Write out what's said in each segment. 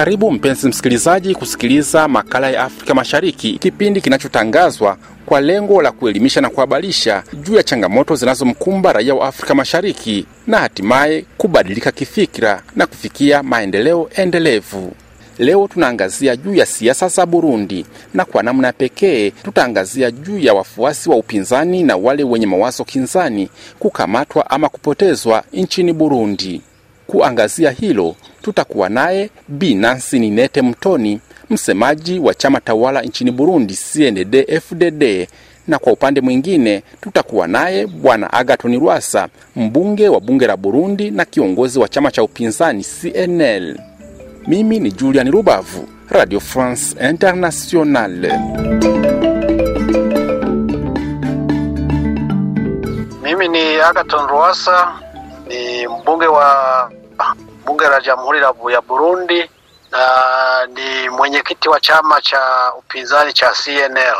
Karibu mpenzi msikilizaji kusikiliza makala ya Afrika Mashariki, kipindi kinachotangazwa kwa lengo la kuelimisha na kuhabarisha juu ya changamoto zinazomkumba raia wa Afrika Mashariki na hatimaye kubadilika kifikira na kufikia maendeleo endelevu. Leo tunaangazia juu ya siasa za Burundi na kwa namna pekee tutaangazia juu ya wafuasi wa upinzani na wale wenye mawazo kinzani kukamatwa ama kupotezwa nchini Burundi. Kuangazia hilo tutakuwa naye Bi Nancy Ninete Mtoni, msemaji wa chama tawala nchini Burundi CNDD-FDD, na kwa upande mwingine tutakuwa naye Bwana Agathon Rwasa, mbunge wa bunge la Burundi na kiongozi wa chama cha upinzani CNL. Mimi ni Julian Rubavu, Radio France Internationale. Mimi ni Agathon Rwasa, ni mbunge wa bunge la Jamhuri ya Burundi na ni mwenyekiti wa chama cha upinzani cha CNL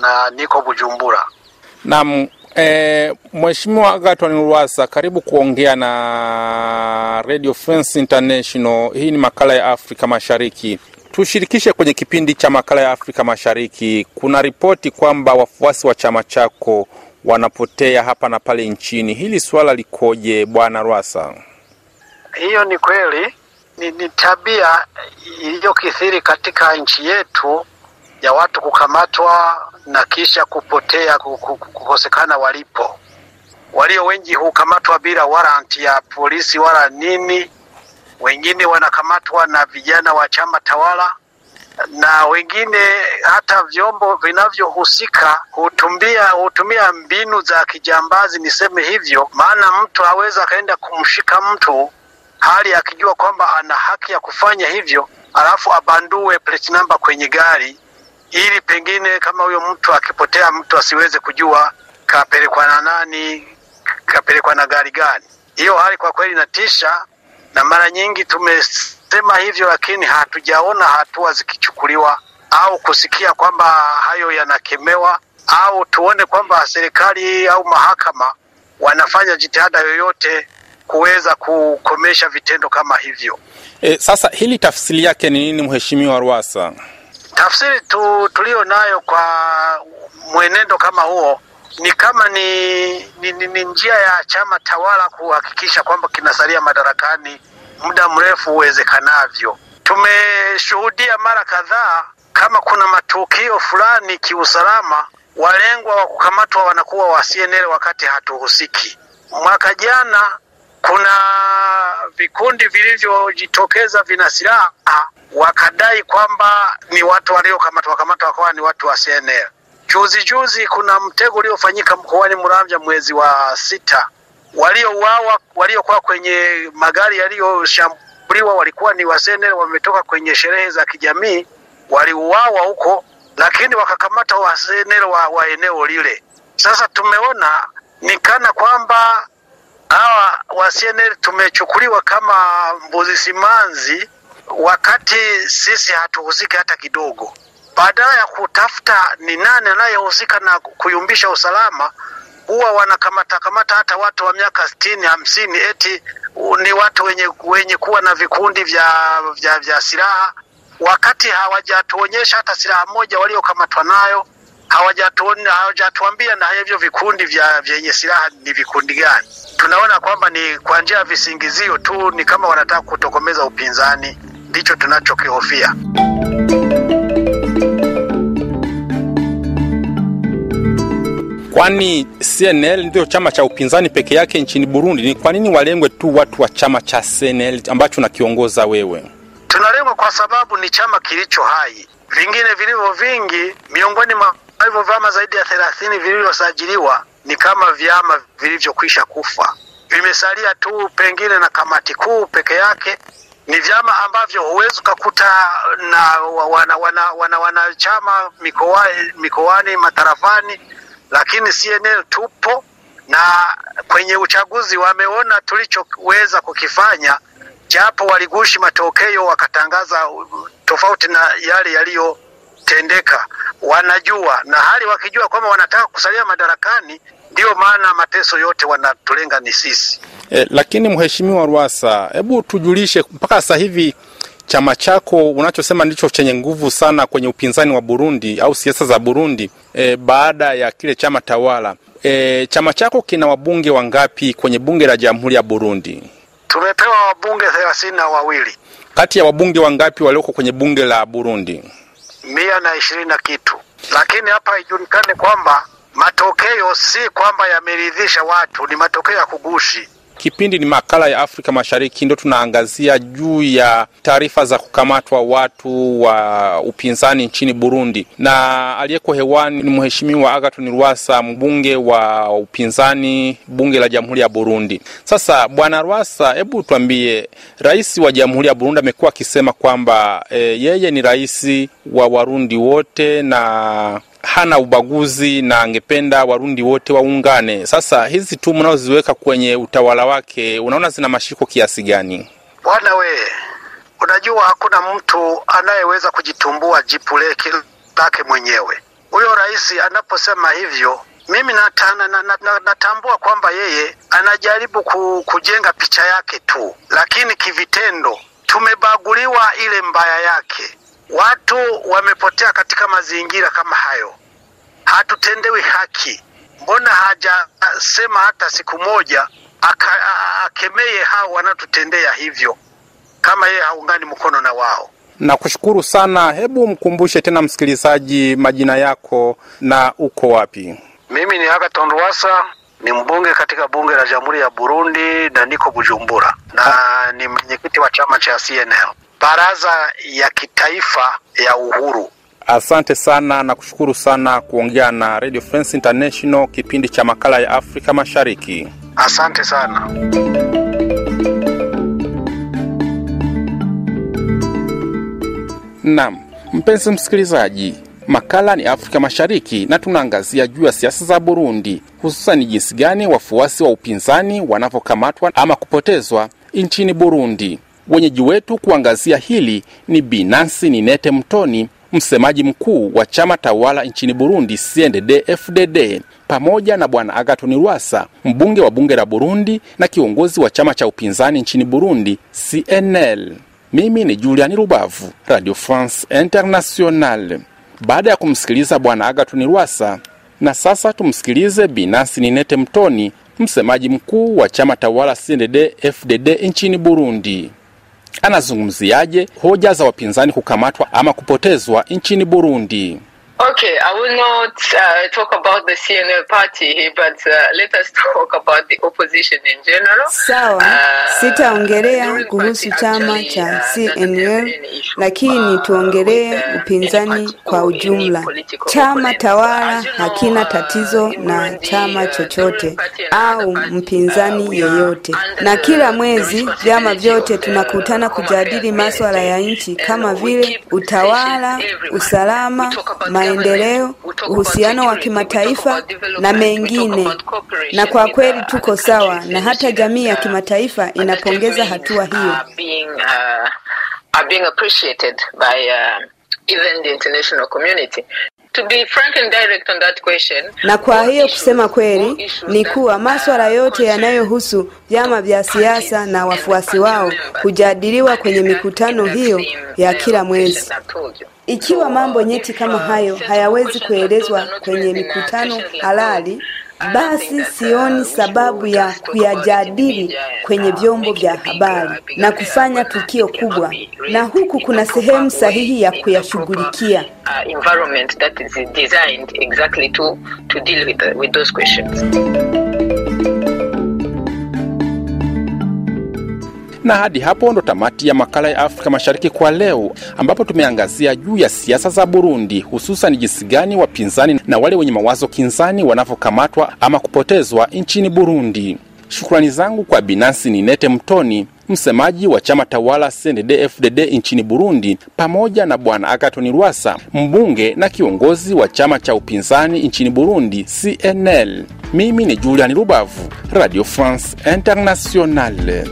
na niko Bujumbura. Naam, e, Mheshimiwa Agathon Rwasa, karibu kuongea na Radio France International. Hii ni makala ya Afrika Mashariki. Tushirikishe kwenye kipindi cha makala ya Afrika Mashariki. Kuna ripoti kwamba wafuasi wa chama chako wanapotea hapa na pale nchini. Hili swala likoje, Bwana Rwasa? Hiyo ni kweli, ni, ni tabia iliyokithiri katika nchi yetu ya watu kukamatwa na kisha kupotea, kukosekana walipo. Walio wengi hukamatwa bila waranti ya polisi wala nini. Wengine wanakamatwa na vijana wa chama tawala, na wengine hata vyombo vinavyohusika hutumia hutumia mbinu za kijambazi, niseme hivyo, maana mtu aweza akaenda kumshika mtu hali akijua kwamba ana haki ya kufanya hivyo, alafu abandue plate number kwenye gari, ili pengine kama huyo mtu akipotea, mtu asiweze kujua kapelekwa na nani, kapelekwa na gari gani. Hiyo hali kwa kweli inatisha, na mara nyingi tumesema hivyo, lakini hatujaona hatua zikichukuliwa au kusikia kwamba hayo yanakemewa au tuone kwamba serikali au mahakama wanafanya jitihada yoyote kuweza kukomesha vitendo kama hivyo. E, sasa hili tafsiri yake ni nini, Mheshimiwa Rwasa? Tafsiri tu tulio nayo kwa mwenendo kama huo ni kama ni, ni, ni, ni njia ya chama tawala kuhakikisha kwamba kinasalia madarakani muda mrefu uwezekanavyo. Tumeshuhudia mara kadhaa kama kuna matukio fulani kiusalama, walengwa wa kukamatwa wanakuwa wa CNL wakati hatuhusiki. Mwaka jana kuna vikundi vilivyojitokeza vina silaha wakadai kwamba ni watu waliokamatwa wakamata wakawa ni watu wa CNL. Juzi juzi kuna mtego uliofanyika mkoani Muramvya mwezi wa sita, waliouawa waliokuwa kwenye magari yaliyoshambuliwa walikuwa ni wa CNL, wametoka kwenye sherehe za kijamii, waliuawa huko, lakini wakakamata wa CNL wa, wa eneo lile. Sasa tumeona ni kana kwamba hawa wa CNL tumechukuliwa kama mbuzi simanzi, wakati sisi hatuhusiki hata kidogo. Badala ya kutafuta ni nani anayehusika na kuyumbisha usalama, huwa wanakamata kamata hata watu wa miaka sitini hamsini, eti ni watu wenye, wenye kuwa na vikundi vya, vya, vya silaha, wakati hawajatuonyesha hata silaha moja waliokamatwa nayo hawajatuambia na hivyo vikundi vya vyenye silaha ni vikundi gani. Tunaona kwamba ni kwa njia ya visingizio tu, ni kama wanataka kutokomeza upinzani. Ndicho tunachokihofia. Kwani CNL ndio chama cha upinzani peke yake nchini Burundi? Ni kwa nini walengwe tu watu wa chama cha CNL ambacho unakiongoza wewe? Tunalengwa kwa sababu ni chama kilicho hai, vingine vilivyo vingi miongoni mwa hivyo vyama zaidi ya thelathini vilivyosajiliwa ni kama vyama vilivyokwisha kufa, vimesalia tu pengine na kamati kuu peke yake. Ni vyama ambavyo huwezi ukakuta na wana, wana, wana, wanachama mikoani, matarafani, lakini CNL tupo na kwenye uchaguzi wameona tulichoweza kukifanya, japo waligushi matokeo wakatangaza tofauti na yale yaliyo tendeka wanajua na hali wakijua kwamba wanataka kusalia madarakani, ndiyo maana mateso yote wanatulenga ni sisi. E, lakini Mheshimiwa Rwasa, hebu tujulishe mpaka sasa hivi chama chako unachosema ndicho chenye nguvu sana kwenye upinzani wa Burundi au siasa za Burundi e, baada ya kile chama tawala e, chama chako kina wabunge wangapi kwenye bunge la Jamhuri ya Burundi? Tumepewa wabunge thelathini na wawili Kati ya wabunge wangapi walioko kwenye bunge la Burundi? Mia na ishirini na kitu, lakini hapa haijulikane kwamba matokeo si kwamba yameridhisha watu, ni matokeo ya kugushi. Kipindi ni makala ya Afrika Mashariki, ndio tunaangazia juu ya taarifa za kukamatwa watu wa upinzani nchini Burundi, na aliyeko hewani ni Mheshimiwa Agathon Rwasa, mbunge wa upinzani bunge la Jamhuri ya Burundi. Sasa Bwana Rwasa, hebu tuambie, rais wa Jamhuri ya Burundi amekuwa akisema kwamba e, yeye ni rais wa Warundi wote na hana ubaguzi na angependa Warundi wote waungane. Sasa hizi tu mnaoziweka kwenye utawala wake, unaona zina mashiko kiasi gani? Bwana we, unajua hakuna mtu anayeweza kujitumbua jipu lake mwenyewe. Huyo rais anaposema hivyo, mimi natana, na, na, na, natambua kwamba yeye anajaribu ku, kujenga picha yake tu, lakini kivitendo tumebaguliwa ile mbaya yake. Watu wamepotea katika mazingira kama hayo, hatutendewi haki. Mbona hajasema hata siku moja akemeye hao wanatutendea hivyo, kama yeye haungani mkono na wao? Nakushukuru sana. Hebu mkumbushe tena msikilizaji majina yako na uko wapi? Mimi ni Agathon Rwasa, ni mbunge katika bunge la Jamhuri ya Burundi na niko Bujumbura na ni mwenyekiti wa chama cha CNL, baraza ya kitaifa ya uhuru. Asante sana na kushukuru sana kuongea na Radio France International, kipindi cha makala ya Afrika Mashariki. Asante sana. Naam, mpenzi msikilizaji, makala ni Afrika Mashariki na tunaangazia juu ya siasa za Burundi, hususan ni jinsi gani wafuasi wa upinzani wanavyokamatwa ama kupotezwa nchini Burundi. Wenyeji wetu kuangazia hili ni Binansi Ninete Mtoni, msemaji mkuu wa chama tawala nchini Burundi CNDD-FDD, pamoja na bwana Agathon Rwasa, mbunge wa bunge la Burundi na kiongozi wa chama cha upinzani nchini Burundi CNL. Mimi ni Juliani Rubavu, Radio France International. Baada ya kumsikiliza bwana Agathon Rwasa, na sasa tumsikilize Binansi Ninete Mtoni, msemaji mkuu wa chama tawala CNDD-FDD nchini Burundi. Anazungumziaje hoja za wapinzani kukamatwa ama kupotezwa nchini Burundi? Okay, I will not uh, talk about the CNL party but uh, let us talk about the opposition in general. Sawa, Uh, sitaongelea kuhusu chama cha uh, CNL, lakini uh, tuongelee uh, upinzani kwa ujumla. Chama tawala hakina tatizo na chama chochote au mpinzani yeyote, na kila mwezi vyama vyote tunakutana kujadili masuala maswala ya nchi kama vile utawala, usalama, about maendeleo, uhusiano wa kimataifa na mengine. Na kwa kweli tuko sawa, na hata jamii ya kimataifa inapongeza hatua hiyo. are being, uh, uh, even the international community. To be frank and direct on that question, Na kwa hiyo kusema kweli ni kuwa maswala yote yanayohusu vyama vya siasa na wafuasi wao hujadiliwa kwenye mikutano hiyo ya kila mwezi. Ikiwa mambo nyeti kama hayo hayawezi kuelezwa kwenye mikutano halali, basi sioni sababu ya kuyajadili kwenye vyombo vya habari na kufanya tukio kubwa, na huku kuna sehemu sahihi ya kuyashughulikia. uh, environment that is designed exactly to to deal with, with those questions. Na hadi hapo ndo tamati ya makala ya Afrika Mashariki kwa leo, ambapo tumeangazia juu ya siasa za Burundi, hususan jinsi gani wapinzani na wale wenye mawazo kinzani wanavyokamatwa ama kupotezwa nchini Burundi. Shukrani zangu kwa Binansi Ninete Mtoni, msemaji wa chama tawala CNDD-FDD nchini Burundi, pamoja na bwana Agathon Rwasa, mbunge na kiongozi wa chama cha upinzani nchini Burundi CNL. Mimi ni Julian Rubavu, Radio France Internationale.